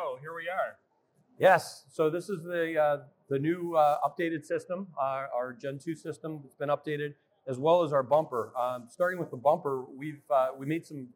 So here we are. Yes. So this is the uh, the new uh, updated system, uh, our Gen 2 system that's been updated, as well as our bumper. Um, starting with the bumper, we've uh, we made some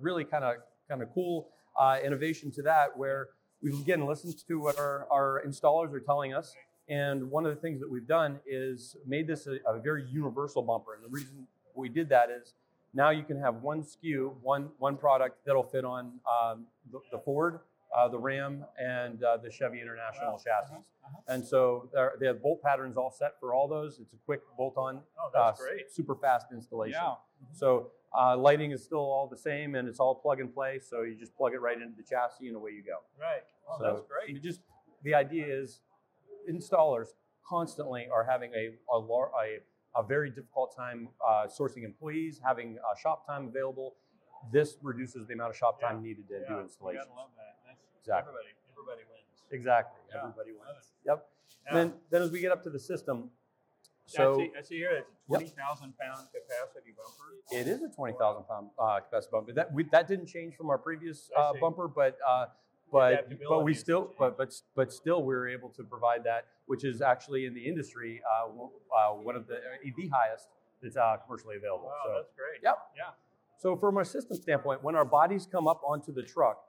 really kind of kind of cool uh, innovation to that, where we've again listened to what our, our installers are telling us. And one of the things that we've done is made this a, a very universal bumper. And the reason we did that is now you can have one SKU, one one product that'll fit on um, the, the Ford, uh, the Ram, and uh, the Chevy International Wow. chassis. uh-huh. And so they're- have bolt patterns all set for all those. It's a quick bolt-on, Oh, uh, that's great. super fast installation. Yeah. So uh, lighting is still all the same, and it's all plug and play. So you just plug it right into the chassis, and away you go. Right. Oh, so that's great. you just the idea is installers constantly are having a a, lar- a, a very difficult time uh, sourcing employees, having uh, shop time available. This reduces the amount of shop time Yeah. needed to yeah. do installations. Gotta love that. That's Exactly. Everybody, everybody wins. Exactly. Yeah. Everybody wins. Yep. Yeah. Then then as we get up to the system, I so see, I see here it's a Yep. 20,000 pound capacity bumper. It is a twenty thousand pound uh, capacity bumper. That we, that didn't change from our previous uh, bumper, but uh, but but we still but but but still we were able to provide that, which is actually in the industry uh, uh, one of the uh, the highest that's uh, commercially available. Wow, so that's great. Yep. Yeah. so from a system standpoint, when our bodies come up onto the truck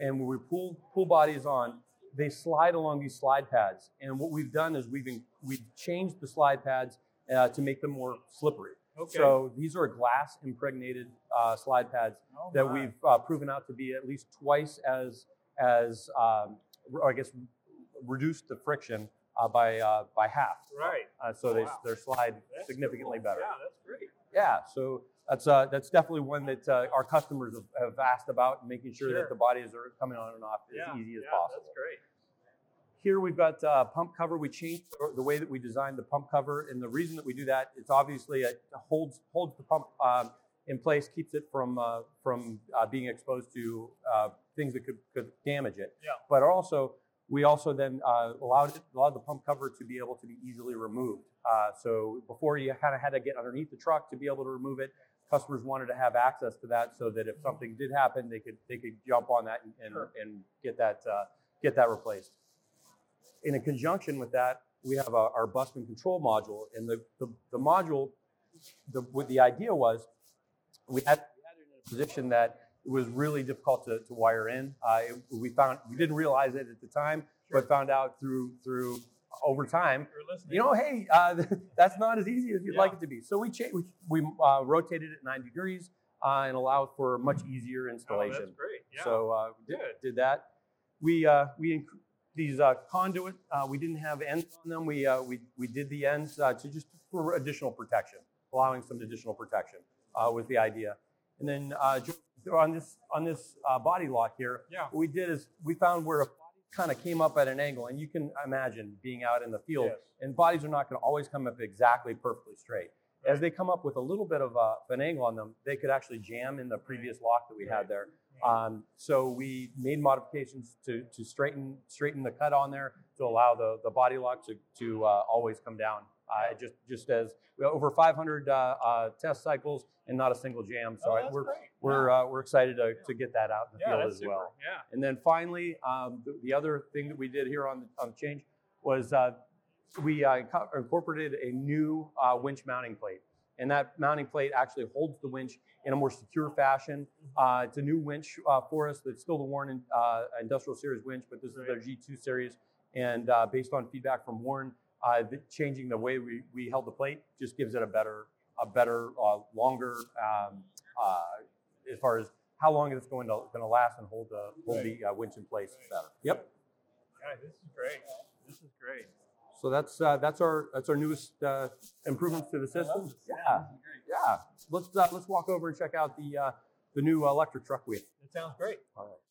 and when we pull pull bodies on, they slide along these slide pads. And what we've done is we've in, we've changed the slide pads uh, to make them more slippery. Okay. So these are glass impregnated uh, slide pads Oh, that we've uh, proven out to be at least twice as as um, I guess reduced the friction uh, by uh, by half. Right. Uh, so they they slide That's significantly cool. better. Yeah, that's great. Yeah, so that's uh, that's definitely one that uh, our customers have, asked about, making sure, Sure. that the bodies are coming on and off as yeah. easy as yeah, possible. That's great. Here we've got uh, pump cover. We changed the way that we designed the pump cover, and the reason that we do that, it's obviously it holds holds the pump um, in place, keeps it from uh, from uh, being exposed to uh, things that could could damage it. Yeah. But also, we also then uh, allowed it, allowed the pump cover to be able to be easily removed. Uh, so before you kind of had to get underneath the truck to be able to remove it. Customers wanted to have access to that, so that if something did happen, they could they could jump on that and and, Sure. and get that uh, get that replaced in a conjunction with that, we have our bus and control module, and the, the, the module, the, what the idea was, we had, we had it in a position that it was really difficult to, to wire in. Uh, it- we found we didn't realize it at the time, Sure. but found out through through over time. You know, hey, uh, that's not as easy as you'd like it to be. So we cha- we, we uh, rotated it 90 degrees uh, and allowed for much easier oh, installation. that's great. Yeah. So uh, we did, did that. We uh, we inc- these uh, conduit. Uh, we didn't have ends on them. We uh, we we did the ends uh, to just for additional protection, allowing some additional protection uh, was the idea. And then uh, on this on this uh, body lock here, yeah. what we did is we found where a kind of came up at an angle, and you can imagine being out in the field, Yes. and bodies are not going to always come up exactly perfectly straight. As they come up with a little bit of uh, an angle on them, they could actually jam in the previous lock that we Right. had there. Um, so we made modifications to, to straighten straighten the cut on there to allow the, the body lock to, to uh, always come down. Uh, just just as we have over 500 uh, uh, test cycles and not a single jam. So oh, I- we're great. we're yeah. uh, we're excited to, to get that out in the yeah, field as super. well. Yeah. And then finally, um, the, the other thing that we did here on the, on the change was uh, we uh, inco- incorporated a new uh, winch mounting plate. And that mounting plate actually holds the winch in a more secure fashion. Uh, it's a new winch uh, for us. It's still the Warn uh, Industrial Series winch, but this is their G2 series. And uh, based on feedback from Warn, uh, the, changing the way we, we held the plate just gives it a better, a better, uh, longer, um, uh, as far as how long it's going to, going to last and hold the, hold the uh, winch in place better. Yep. Yeah, this is great. This is great. So that's uh, that's our that's our newest uh, improvements to the system. Yeah, yeah. Let's uh, let's walk over and check out the uh, the new electric truck we have. That sounds great. All right.